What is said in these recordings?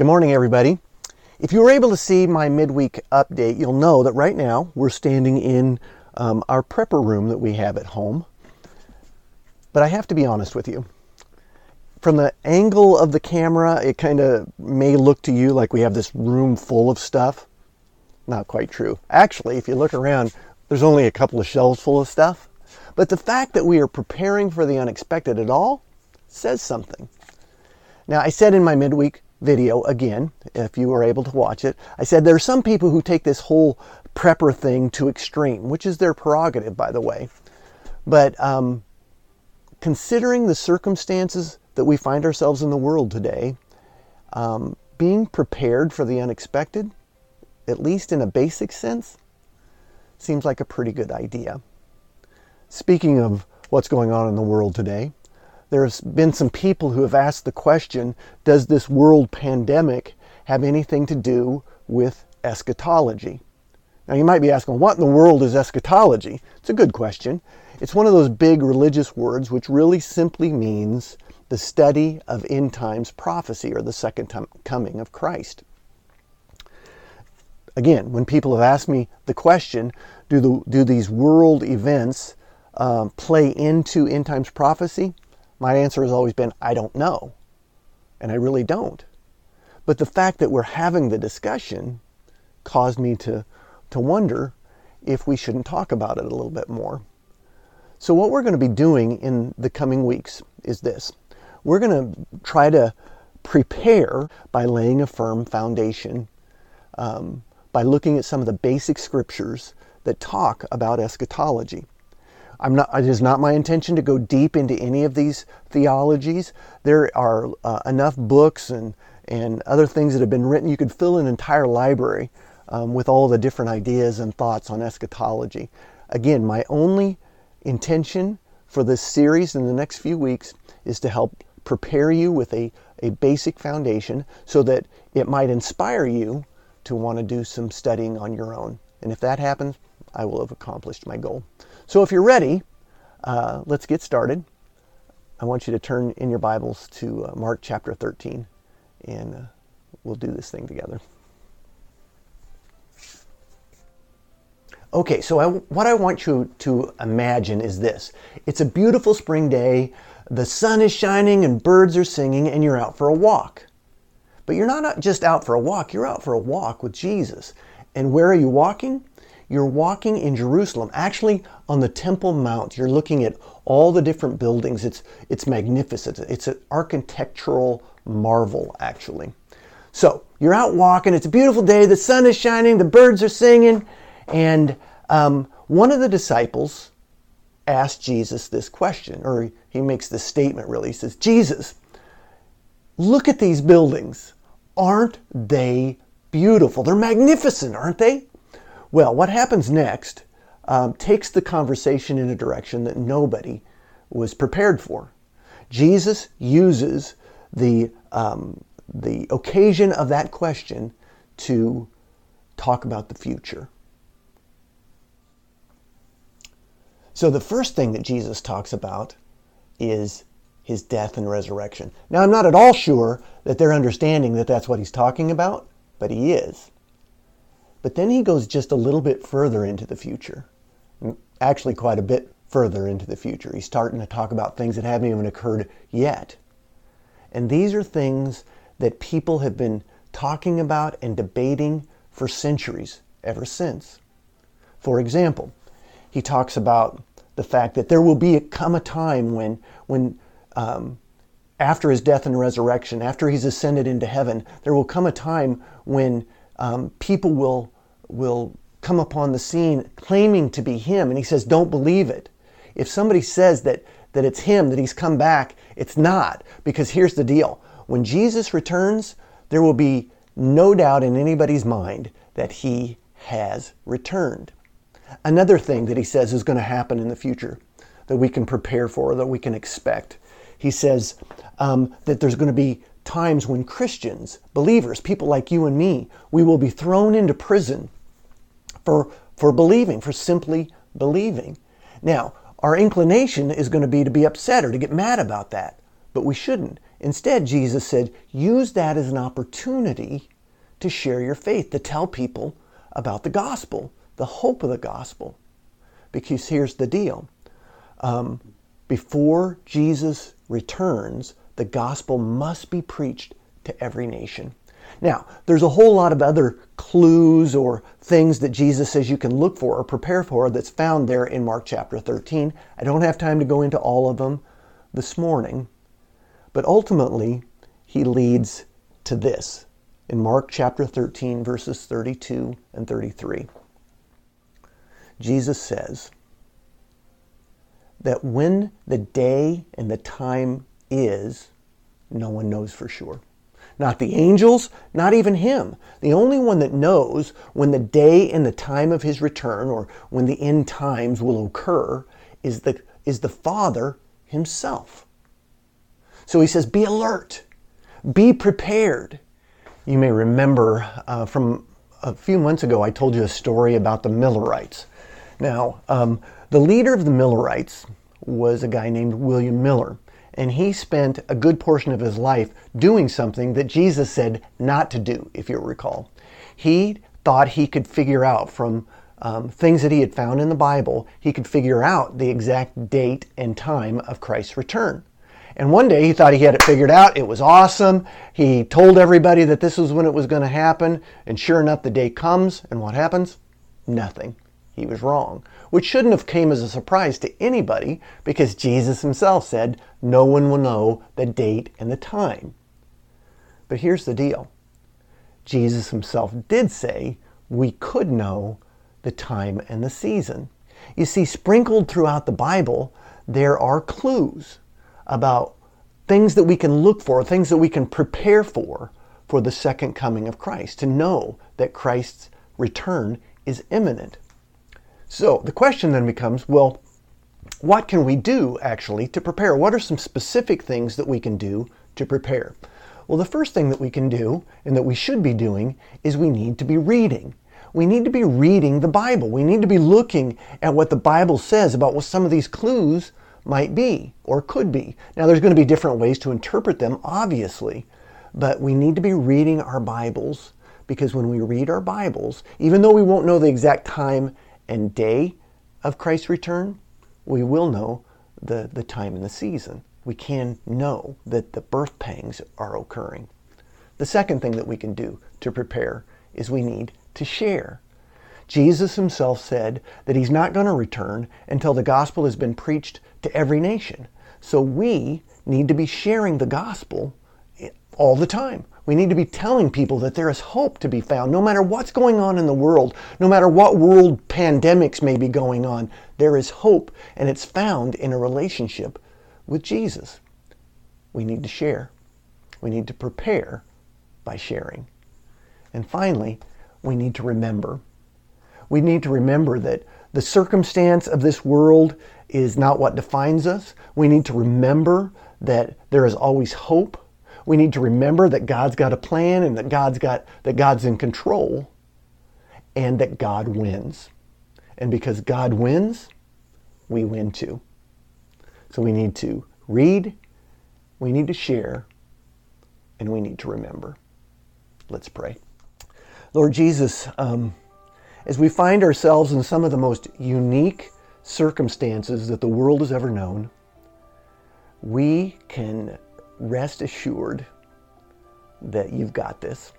Good morning, everybody. If you were able to see my midweek update, you'll know that right now we're standing in um, our prepper room that we have at home. But I have to be honest with you. From the angle of the camera, it kind of may look to you like we have this room full of stuff. Not quite true. Actually, if you look around, there's only a couple of shelves full of stuff. But the fact that we are preparing for the unexpected at all says something. Now, I said in my midweek video again, if you were able to watch it. I said there are some people who take this whole prepper thing to extreme, which is their prerogative, by the way. But um, considering the circumstances that we find ourselves in the world today, um, being prepared for the unexpected, at least in a basic sense, seems like a pretty good idea. Speaking of what's going on in the world today, there's been some people who have asked the question Does this world pandemic have anything to do with eschatology? Now, you might be asking, What in the world is eschatology? It's a good question. It's one of those big religious words which really simply means the study of end times prophecy or the second coming of Christ. Again, when people have asked me the question, do, the, do these world events um, play into end times prophecy? My answer has always been, I don't know. And I really don't. But the fact that we're having the discussion caused me to, to wonder if we shouldn't talk about it a little bit more. So, what we're going to be doing in the coming weeks is this we're going to try to prepare by laying a firm foundation, um, by looking at some of the basic scriptures that talk about eschatology. I'm not, it is not my intention to go deep into any of these theologies. There are uh, enough books and, and other things that have been written. You could fill an entire library um, with all the different ideas and thoughts on eschatology. Again, my only intention for this series in the next few weeks is to help prepare you with a, a basic foundation so that it might inspire you to want to do some studying on your own. And if that happens, I will have accomplished my goal. So if you're ready, uh, let's get started. I want you to turn in your Bibles to uh, Mark chapter 13, and uh, we'll do this thing together. Okay, so I, what I want you to imagine is this it's a beautiful spring day, the sun is shining, and birds are singing, and you're out for a walk. But you're not just out for a walk, you're out for a walk with Jesus. And where are you walking? You're walking in Jerusalem, actually on the Temple Mount. You're looking at all the different buildings. It's, it's magnificent. It's an architectural marvel, actually. So you're out walking. It's a beautiful day. The sun is shining. The birds are singing. And um, one of the disciples asked Jesus this question, or he makes this statement really. He says, Jesus, look at these buildings. Aren't they beautiful? They're magnificent, aren't they? Well, what happens next um, takes the conversation in a direction that nobody was prepared for. Jesus uses the, um, the occasion of that question to talk about the future. So, the first thing that Jesus talks about is his death and resurrection. Now, I'm not at all sure that they're understanding that that's what he's talking about, but he is. But then he goes just a little bit further into the future, actually, quite a bit further into the future. He's starting to talk about things that haven't even occurred yet. And these are things that people have been talking about and debating for centuries ever since. For example, he talks about the fact that there will be a, come a time when, when um, after his death and resurrection, after he's ascended into heaven, there will come a time when um, people will will come upon the scene claiming to be him, and he says, "Don't believe it." If somebody says that that it's him, that he's come back, it's not, because here's the deal: when Jesus returns, there will be no doubt in anybody's mind that he has returned. Another thing that he says is going to happen in the future that we can prepare for, that we can expect. He says um, that there's going to be times when Christians, believers, people like you and me, we will be thrown into prison for, for believing, for simply believing. Now, our inclination is going to be to be upset or to get mad about that, but we shouldn't. Instead, Jesus said, use that as an opportunity to share your faith, to tell people about the gospel, the hope of the gospel. Because here's the deal um, before Jesus returns, the gospel must be preached to every nation. Now, there's a whole lot of other clues or things that Jesus says you can look for or prepare for that's found there in Mark chapter 13. I don't have time to go into all of them this morning, but ultimately, he leads to this in Mark chapter 13, verses 32 and 33. Jesus says that when the day and the time is, no one knows for sure. Not the angels, not even him. The only one that knows when the day and the time of his return or when the end times will occur is the, is the Father himself. So he says, Be alert, be prepared. You may remember uh, from a few months ago, I told you a story about the Millerites. Now, um, the leader of the Millerites was a guy named William Miller, and he spent a good portion of his life doing something that Jesus said not to do, if you'll recall. He thought he could figure out from um, things that he had found in the Bible, he could figure out the exact date and time of Christ's return. And one day he thought he had it figured out. It was awesome. He told everybody that this was when it was going to happen. And sure enough, the day comes, and what happens? Nothing. He was wrong, which shouldn't have came as a surprise to anybody because Jesus himself said, no one will know the date and the time. But here's the deal. Jesus himself did say we could know the time and the season. You see, sprinkled throughout the Bible, there are clues about things that we can look for, things that we can prepare for, for the second coming of Christ, to know that Christ's return is imminent. So the question then becomes well, what can we do actually to prepare? What are some specific things that we can do to prepare? Well, the first thing that we can do and that we should be doing is we need to be reading. We need to be reading the Bible. We need to be looking at what the Bible says about what some of these clues might be or could be. Now, there's going to be different ways to interpret them, obviously, but we need to be reading our Bibles because when we read our Bibles, even though we won't know the exact time and day of Christ's return, we will know the, the time and the season. We can know that the birth pangs are occurring. The second thing that we can do to prepare is we need to share. Jesus himself said that he's not going to return until the gospel has been preached to every nation. So we need to be sharing the gospel all the time. We need to be telling people that there is hope to be found. No matter what's going on in the world, no matter what world pandemics may be going on, there is hope, and it's found in a relationship with Jesus. We need to share. We need to prepare by sharing. And finally, we need to remember we need to remember that the circumstance of this world is not what defines us. We need to remember that there is always hope. We need to remember that God's got a plan and that God's got that God's in control and that God wins. And because God wins, we win too. So we need to read, we need to share, and we need to remember. Let's pray. Lord Jesus, um, as we find ourselves in some of the most unique circumstances that the world has ever known, we can rest assured that you've got this.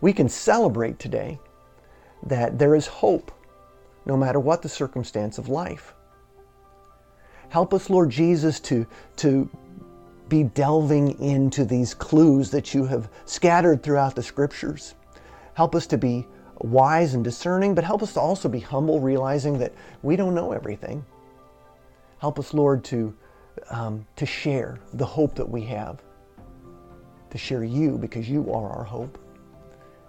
We can celebrate today that there is hope no matter what the circumstance of life. Help us, Lord Jesus, to, to be delving into these clues that you have scattered throughout the scriptures. Help us to be wise and discerning, but help us to also be humble, realizing that we don't know everything. Help us, Lord, to, um, to share the hope that we have, to share you because you are our hope.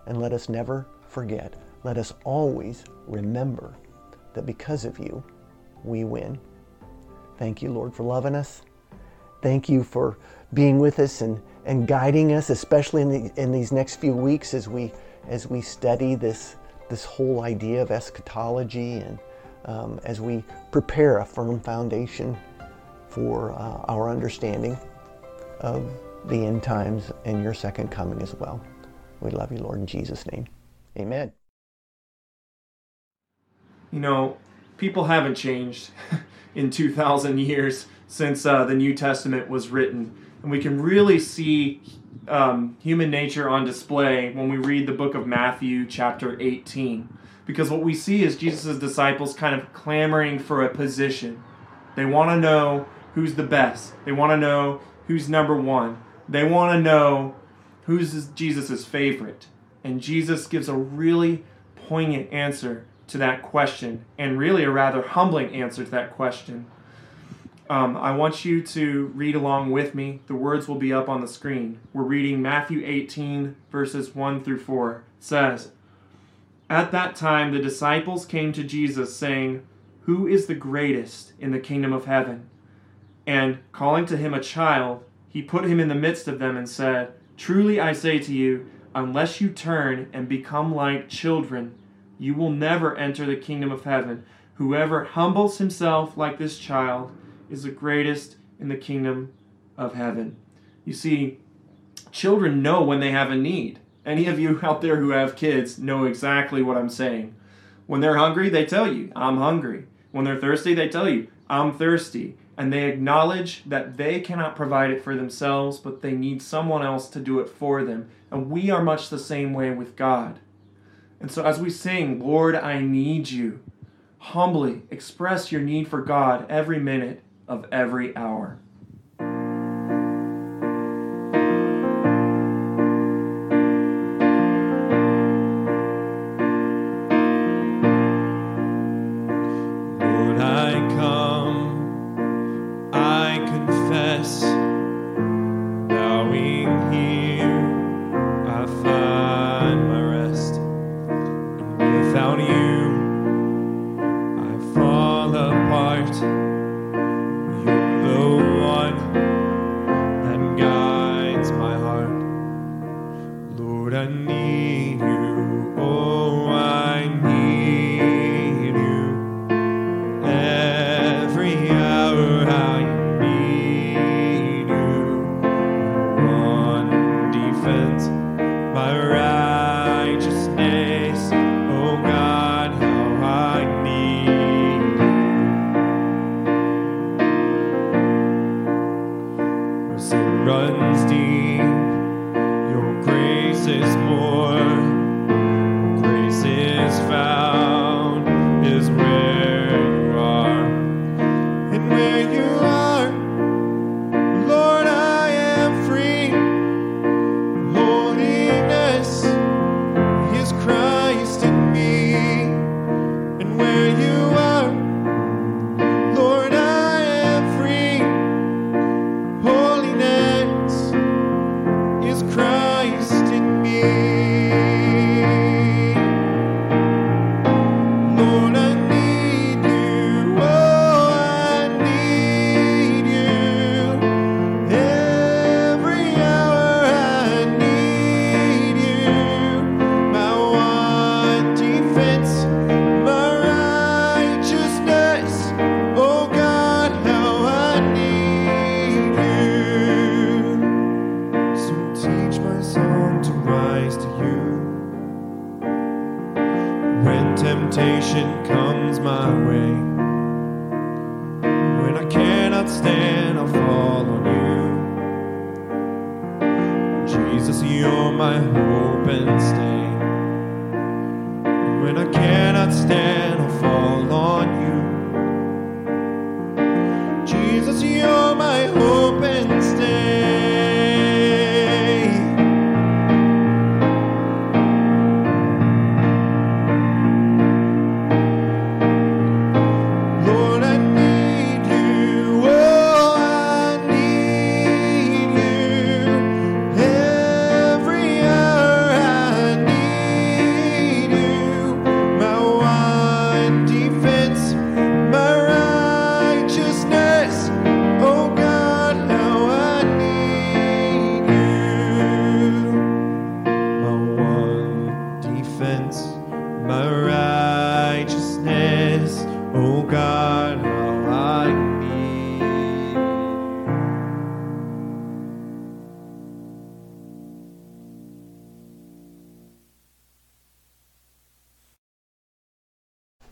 And let us never forget, let us always remember that because of you, we win. Thank you, Lord, for loving us. thank you for being with us and, and guiding us, especially in, the, in these next few weeks as we as we study this this whole idea of eschatology and um, as we prepare a firm foundation for uh, our understanding of the end times and your second coming as well. We love you, Lord, in Jesus' name. Amen. You know, people haven't changed in 2,000 years since uh, the New Testament was written. And we can really see um, human nature on display when we read the book of Matthew, chapter 18. Because what we see is Jesus' disciples kind of clamoring for a position. They want to know who's the best, they want to know who's number one, they want to know who's Jesus' favorite. And Jesus gives a really poignant answer to that question, and really a rather humbling answer to that question. Um, I want you to read along with me. The words will be up on the screen. We're reading Matthew 18, verses 1 through 4. It says, At that time the disciples came to Jesus, saying, Who is the greatest in the kingdom of heaven? And calling to him a child, he put him in the midst of them and said, Truly I say to you, unless you turn and become like children, you will never enter the kingdom of heaven. Whoever humbles himself like this child, is the greatest in the kingdom of heaven. You see, children know when they have a need. Any of you out there who have kids know exactly what I'm saying. When they're hungry, they tell you, I'm hungry. When they're thirsty, they tell you, I'm thirsty. And they acknowledge that they cannot provide it for themselves, but they need someone else to do it for them. And we are much the same way with God. And so as we sing, Lord, I need you, humbly express your need for God every minute of every hour. being here. my song to rise to you. When temptation comes my way, when I cannot stand, I'll fall on you. Jesus, you're my hope and stay. When I cannot stand, I'll fall on you.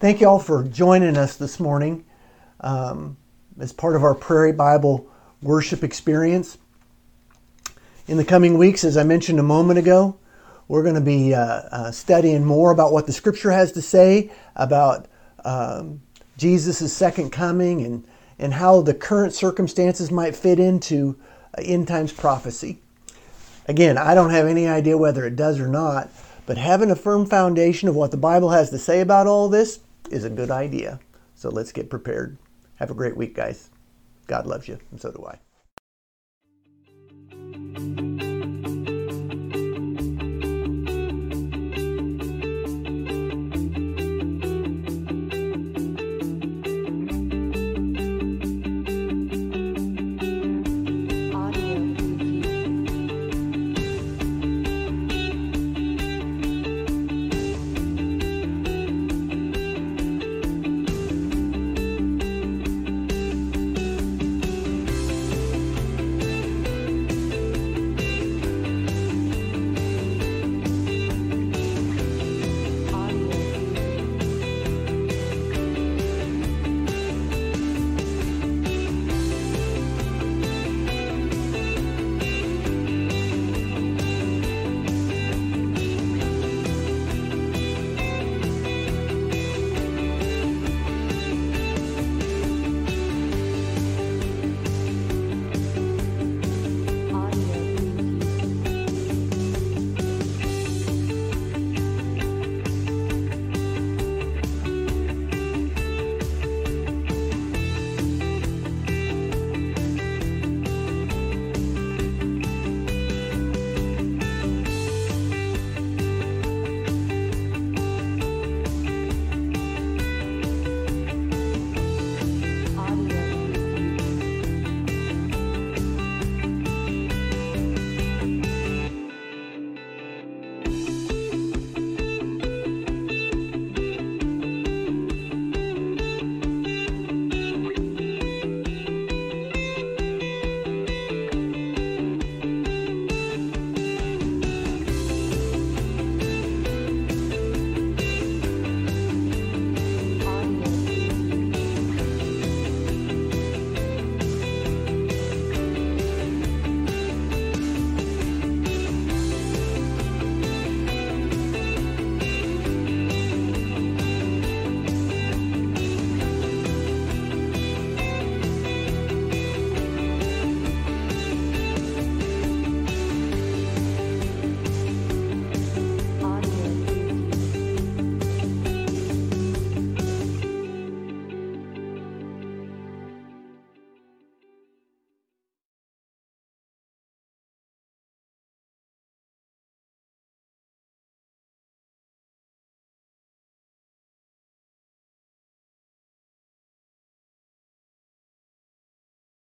Thank you all for joining us this morning um, as part of our Prairie Bible worship experience. In the coming weeks, as I mentioned a moment ago, we're going to be uh, uh, studying more about what the Scripture has to say about um, Jesus' second coming and, and how the current circumstances might fit into uh, end times prophecy. Again, I don't have any idea whether it does or not, but having a firm foundation of what the Bible has to say about all this is a good idea. So let's get prepared. Have a great week, guys. God loves you, and so do I.